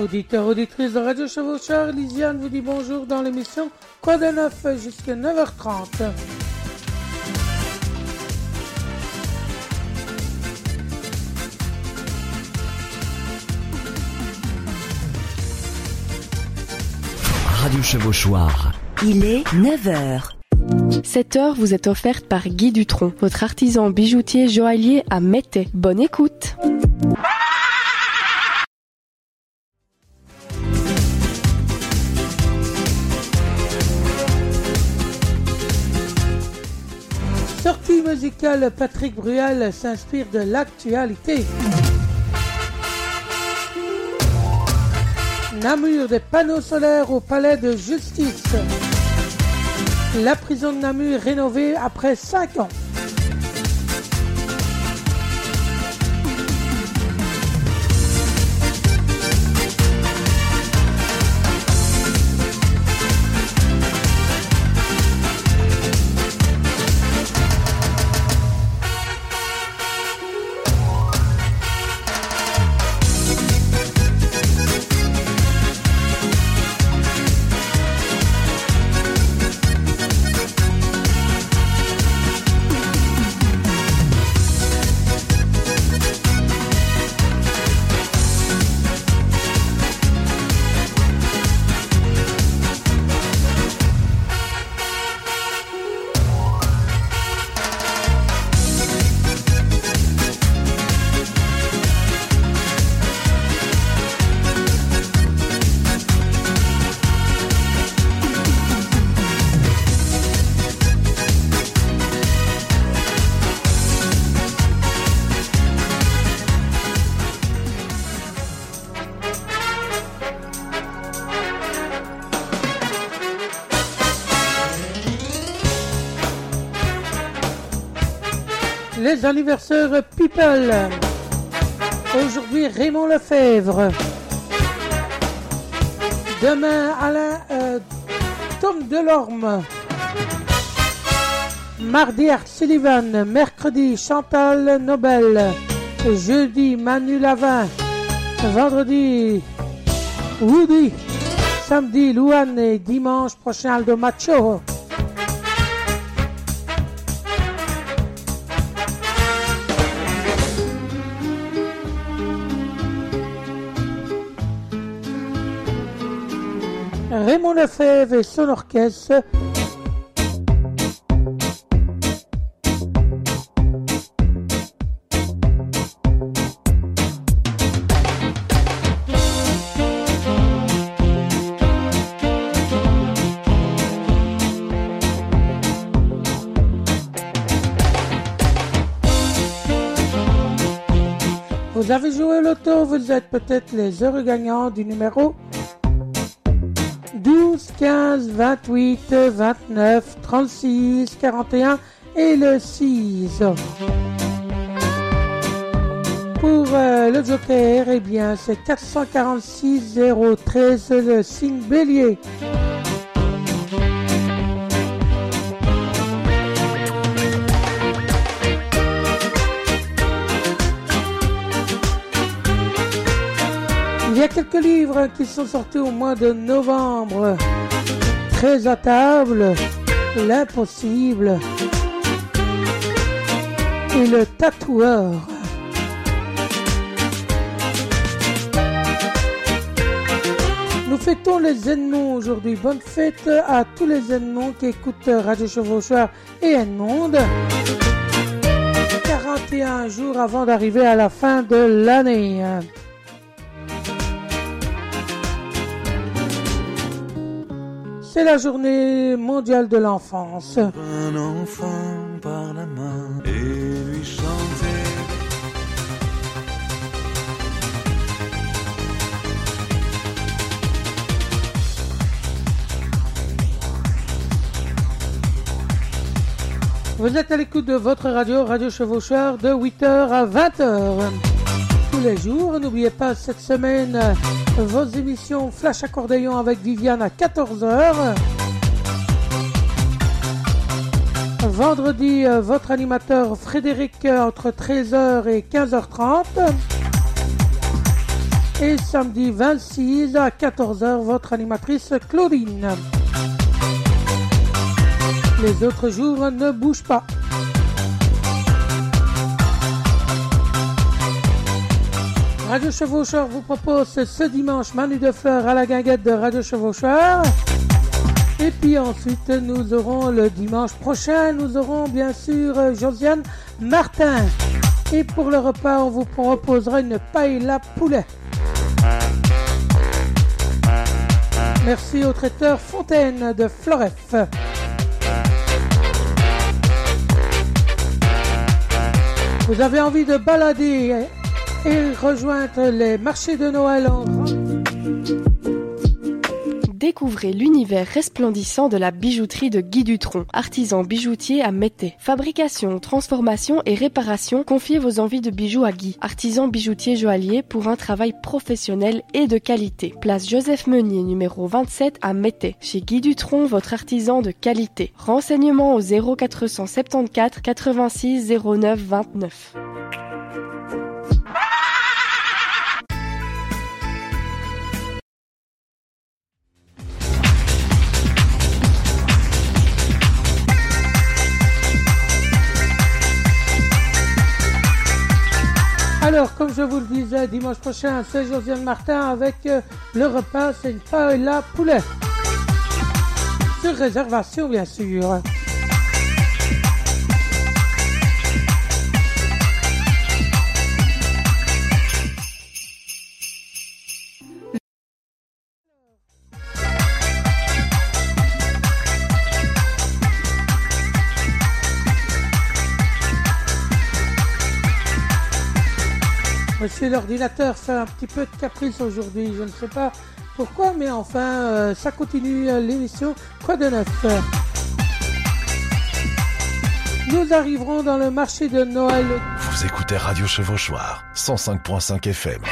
Auditeurs, auditrices de Radio Chevaucheur, Lisiane vous dit bonjour dans l'émission Quoi de neuf jusqu'à 9h30. Radio Chevauchoir. Il est 9h. Cette heure vous est offerte par Guy Dutronc, votre artisan bijoutier joaillier à Mété. Bonne écoute. Sortie musicale, Patrick Bruel s'inspire de l'actualité. Namur des panneaux solaires au palais de justice. La prison de Namur rénovée après 5 ans. Les anniversaires People. Aujourd'hui, Raymond Lefebvre. Demain, Alain euh, Tom Delorme. Mardi, Art Sullivan. Mercredi, Chantal Nobel. Jeudi, Manu Lavin. Vendredi, Woody. Samedi, Louane. Et dimanche prochain, Aldo Macho. Raymond Lefebvre et son orchestre. Vous avez joué au loto, vous êtes peut-être les heureux gagnants du numéro 12, 15, 28, 29, 36, 41 et le 6. Pour euh, le Joker, eh bien, c'est 446 013, le signe bélier. Y a quelques livres qui sont sortis au mois de novembre. Très à table, l'impossible et le tatoueur. Nous fêtons les Edmonds aujourd'hui. Bonne fête à tous les Edmonds qui écoutent Radio Chevauchoir et Edmond. 41 jours avant d'arriver à la fin de l'année. C'est la journée mondiale de l'enfance. Un enfant par la main et lui chanter. Vous êtes à l'écoute de votre radio, Radio Chevaucheur, de 8h à 20h. Les jours, n'oubliez pas cette semaine vos émissions Flash Accordéon avec Viviane à 14h. Vendredi, euh, votre animateur Frédéric euh, entre 13h et 15h30. Et samedi 26 à 14h, votre animatrice Claudine. Les autres jours ne bougent pas. Radio Chevaucheur vous propose ce dimanche Manu de Fleurs à la guinguette de Radio Chevaucheur. Et puis ensuite, nous aurons le dimanche prochain, nous aurons bien sûr Josiane Martin. Et pour le repas, on vous proposera une paella poulet. Merci au traiteur Fontaine de Floref. Vous avez envie de balader et rejoindre les marchés de Noël Découvrez l'univers resplendissant de la bijouterie de Guy Dutronc, artisan bijoutier à Mété. Fabrication, transformation et réparation, confiez vos envies de bijoux à Guy, artisan bijoutier joaillier pour un travail professionnel et de qualité. Place Joseph Meunier numéro 27 à Mété. Chez Guy Dutronc, votre artisan de qualité. Renseignements au 0474 86 09 29. Alors, comme je vous le disais, dimanche prochain, c'est Josiane Martin avec euh, le repas, c'est une paella poulet. Sur réservation, bien sûr. Monsieur l'ordinateur fait un petit peu de caprice aujourd'hui, je ne sais pas pourquoi, mais enfin, euh, ça continue euh, l'émission Quoi de neuf? Nous arriverons dans le marché de Noël. Vous écoutez Radio Chevauchoir, 105.5 FM.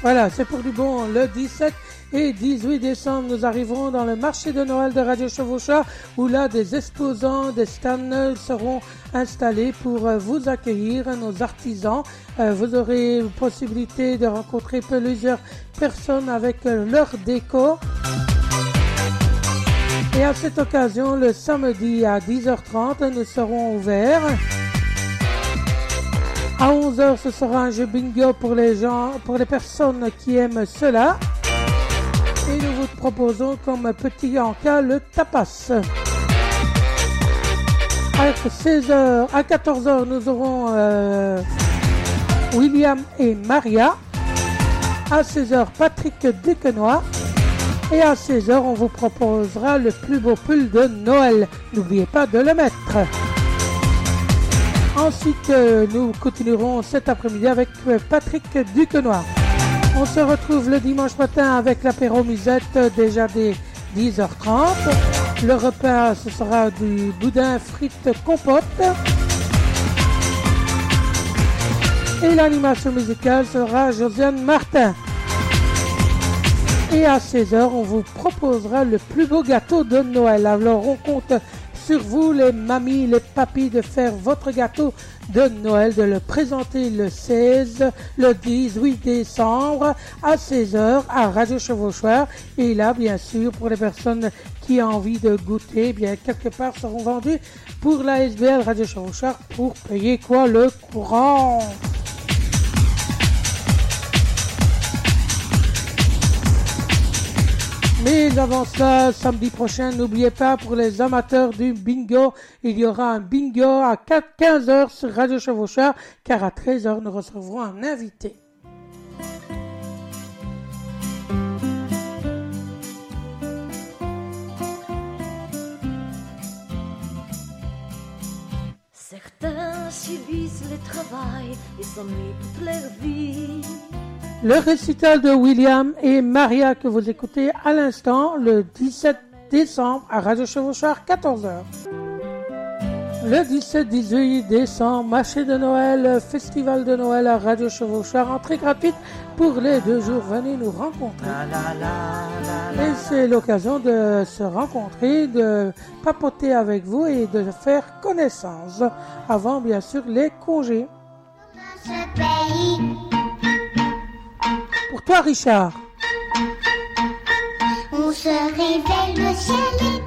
Voilà, c'est pour du bon. Le 17 et 18 décembre, nous arriverons dans le marché de Noël de Radio Chevauchoir où là, des exposants, des stands seront installés pour euh, vous accueillir, nos artisans. Euh, vous aurez possibilité de rencontrer plusieurs personnes avec euh, leur déco. Et à cette occasion, le samedi à 10h30, nous serons ouverts. À 11h, ce sera un jeu bingo pour les personnes qui aiment cela. Proposons comme petit encas le tapas. À 16h, à 14h, nous aurons euh, William et Maria. À 16h, Patrick Duquenois. Et à 16h, on vous proposera le plus beau pull de Noël. N'oubliez pas de le mettre. Ensuite, euh, nous continuerons cet après-midi avec Patrick Duquenois. On se retrouve le dimanche matin avec l'apéro musette euh, déjà dès 10h30. Le repas, ce sera du boudin frites compote. Et l'animation musicale sera Josiane Martin. Et à 16h, on vous proposera le plus beau gâteau de Noël. Alors, on compte sur vous, les mamies, les papis, de faire votre gâteau de Noël, de le présenter le 16, le 18 décembre à 16h à Radio Chevauchoir. Et là, bien sûr, pour les personnes qui ont envie de goûter, bien, quelque part seront vendus pour la SBL Radio Chevauchoir pour payer quoi? Le courant. Mais avant ça, samedi prochain, n'oubliez pas pour les amateurs du bingo, il y aura un bingo à 15h sur Radio Chevaucheur, car à 13h, nous recevrons un invité. Le. Le récital de William et Maria que vous écoutez à l'instant le 17 décembre à Radio Chevauchoir 14h. Le 17-18 décembre, marché de Noël, festival de Noël à Radio Chevauchoir, entrée gratuite pour les deux jours. Venez nous rencontrer. Et c'est l'occasion de se rencontrer, de papoter avec vous et de faire connaissance avant bien sûr les congés. Pour toi, Richard. On se réveille, le ciel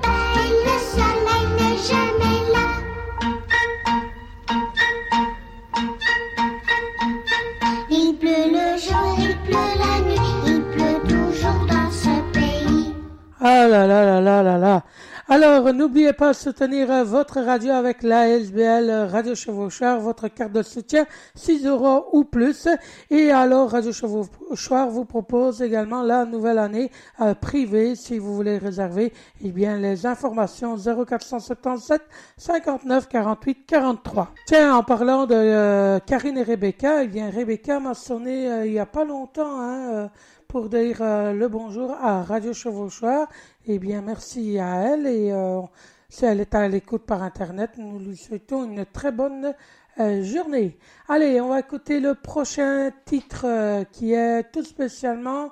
Alors, n'oubliez pas de soutenir euh, votre radio avec la SBL euh, Radio Chevaucheur, votre carte de soutien, 6 euros ou plus. Et alors, Radio Chevaucheur vous propose également la nouvelle année euh, privée, si vous voulez réserver, eh bien, les informations 0477 59 48 43. Tiens, en parlant de Karine et Rebecca, eh bien, Rebecca m'a sonné il y a pas longtemps, hein, pour dire euh, le bonjour à Radio Chevauchoir. Eh bien, merci à elle et euh, si elle est à l'écoute par Internet, nous lui souhaitons une très bonne euh, journée. Allez, on va écouter le prochain titre qui est tout spécialement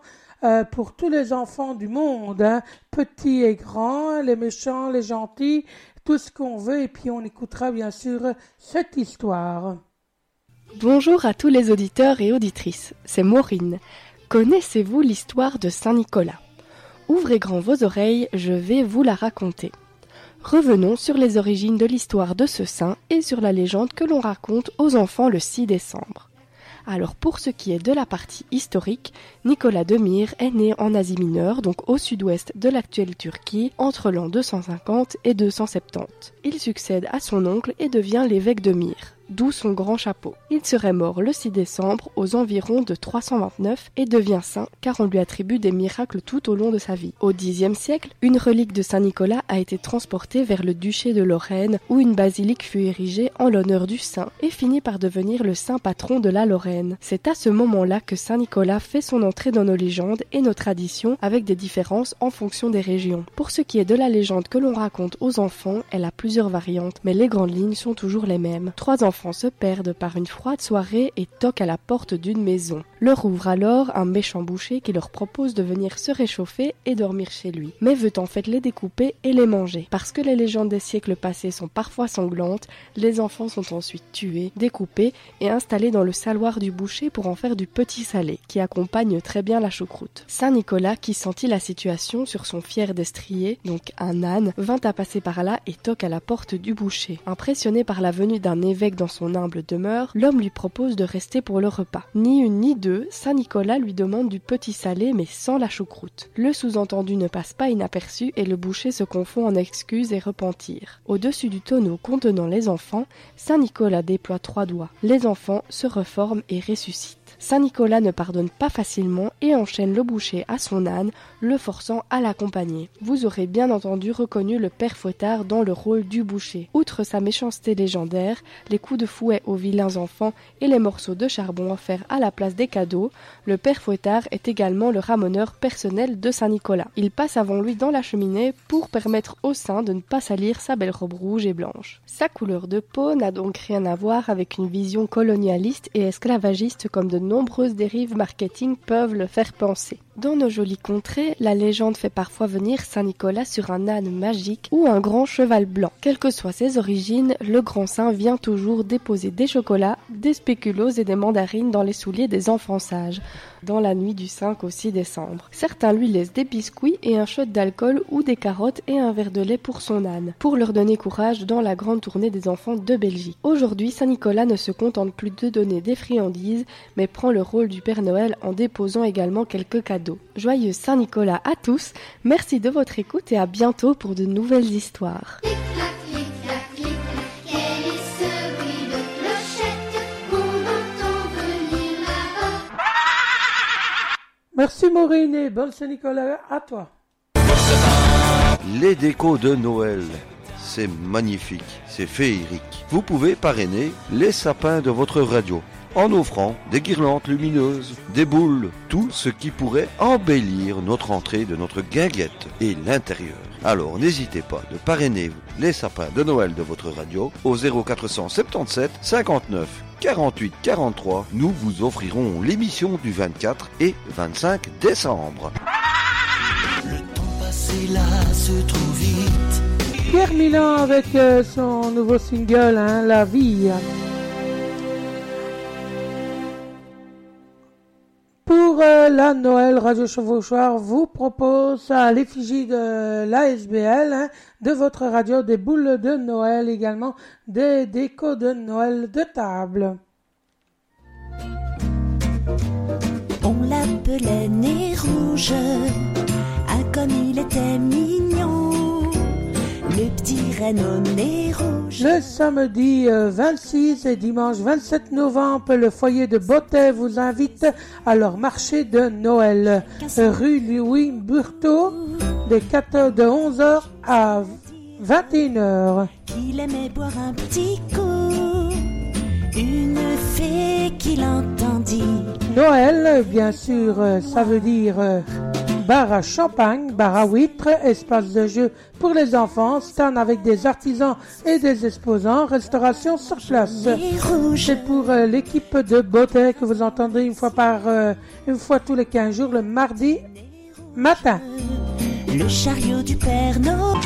pour tous les enfants du monde, hein, petits et grands, les méchants, les gentils, tout ce qu'on veut et puis on écoutera bien sûr cette histoire. Bonjour à tous les auditeurs et auditrices, c'est Maureen. Connaissez-vous l'histoire de Saint-Nicolas Ouvrez grand vos oreilles, je vais vous la raconter. Revenons sur les origines de l'histoire de ce saint et sur la légende que l'on raconte aux enfants le 6 décembre. Alors pour ce qui est de la partie historique, Nicolas de Myre est né en Asie mineure, donc au sud-ouest de l'actuelle Turquie, entre l'an 250 et 270. Il succède à son oncle et devient l'évêque de Myre d'où son grand chapeau. Il serait mort le 6 décembre aux environs de 329 et devient saint car on lui attribue des miracles tout au long de sa vie. Au Xe siècle, une relique de Saint Nicolas a été transportée vers le duché de Lorraine où une basilique fut érigée en l'honneur du saint et finit par devenir le saint patron de la Lorraine. C'est à ce moment-là que Saint Nicolas fait son entrée dans nos légendes et nos traditions avec des différences en fonction des régions. Pour ce qui est de la légende que l'on raconte aux enfants, elle a plusieurs variantes, mais les grandes lignes sont toujours les mêmes. Trois se perdent par une froide soirée et toquent à la porte d'une maison. Leur ouvre alors un méchant boucher qui leur propose de venir se réchauffer et dormir chez lui, mais veut en fait les découper et les manger. Parce que les légendes des siècles passés sont parfois sanglantes, les enfants sont ensuite tués, découpés et installés dans le saloir du boucher pour en faire du petit salé, qui accompagne très bien la choucroute. Saint Nicolas, qui sentit la situation sur son fier destrier, donc un âne, vint à passer par là et toque à la porte du boucher. Impressionné par la venue d'un évêque dans son humble demeure, l'homme lui propose de rester pour le repas. Ni une ni deux, Saint Nicolas lui demande du petit salé mais sans la choucroute. Le sous-entendu ne passe pas inaperçu et le boucher se confond en excuses et repentir. Au-dessus du tonneau contenant les enfants, Saint Nicolas déploie trois doigts. Les enfants se reforment et ressuscitent. Saint Nicolas ne pardonne pas facilement et enchaîne le boucher à son âne, le forçant à l'accompagner. Vous aurez bien entendu reconnu le père Fouettard dans le rôle du boucher. Outre sa méchanceté légendaire, les coups de fouet aux vilains enfants et les morceaux de charbon offerts à la place des cadeaux, le père Fouettard est également le ramoneur personnel de Saint Nicolas. Il passe avant lui dans la cheminée pour permettre au saint de ne pas salir sa belle robe rouge et blanche. Sa couleur de peau n'a donc rien à voir avec une vision colonialiste et esclavagiste comme de nombreuses dérives marketing peuvent le faire penser. Dans nos jolies contrées, la légende fait parfois venir Saint Nicolas sur un âne magique ou un grand cheval blanc. Quelles que soient ses origines, le grand saint vient toujours déposer des chocolats, des spéculoos et des mandarines dans les souliers des enfants sages, dans la nuit du 5 au 6 décembre. Certains lui laissent des biscuits et un shot d'alcool ou des carottes et un verre de lait pour son âne, pour leur donner courage dans la grande tournée des enfants de Belgique. Aujourd'hui, Saint Nicolas ne se contente plus de donner des friandises, mais prend le rôle du Père Noël en déposant également quelques cadeaux. Joyeux Saint-Nicolas à tous, merci de votre écoute et à bientôt pour de nouvelles histoires. Merci Maureen et bonne Saint-Nicolas à toi. Les décos de Noël. C'est magnifique, c'est féerique. Vous pouvez parrainer les sapins de votre radio en offrant des guirlandes lumineuses, des boules, tout ce qui pourrait embellir notre entrée de notre guinguette et l'intérieur. Alors n'hésitez pas de parrainer les sapins de Noël de votre radio au 0477 59 48 43. Nous vous offrirons l'émission du 24 et 25 décembre. Le temps passé là se trouve vite. Pierre Milan avec euh, son nouveau single, hein, La vie. La Noël Radio Chevauchoir vous propose à l'effigie de l'ASBL hein, de votre radio des boules de Noël, également des décos de Noël de table. On l'appelait Nez Rouge, ah comme il était mignon, le petit Renault Nez Rouge. Le samedi euh, 26 et dimanche 27 novembre, le foyer de Bottet vous invite à leur marché de Noël, rue Louis Burteau, de, 14 de 11h à 21h. qu'il aimait boire un petit coup. Une fée qui l'entendit. Noël, bien sûr, euh, ça veut dire euh, bar à champagne, bar à huîtres, espace de jeu pour les enfants, stand avec des artisans et des exposants, restauration sur place. C'est pour euh, l'équipe de beauté que vous entendrez une fois par euh, une fois tous les 15 jours le mardi matin. Le chariot du Père Noël.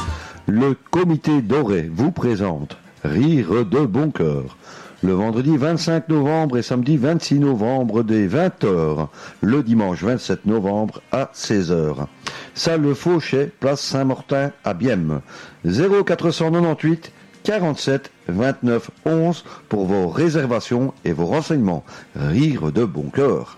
Le comité doré vous présente Rire de bon cœur. Le vendredi 25 novembre et samedi 26 novembre dès 20h. Le dimanche 27 novembre à 16h. Salle Fauchet, place Saint-Martin à Biemme. 0498 47 29 11 pour vos réservations et vos renseignements. Rire de bon cœur.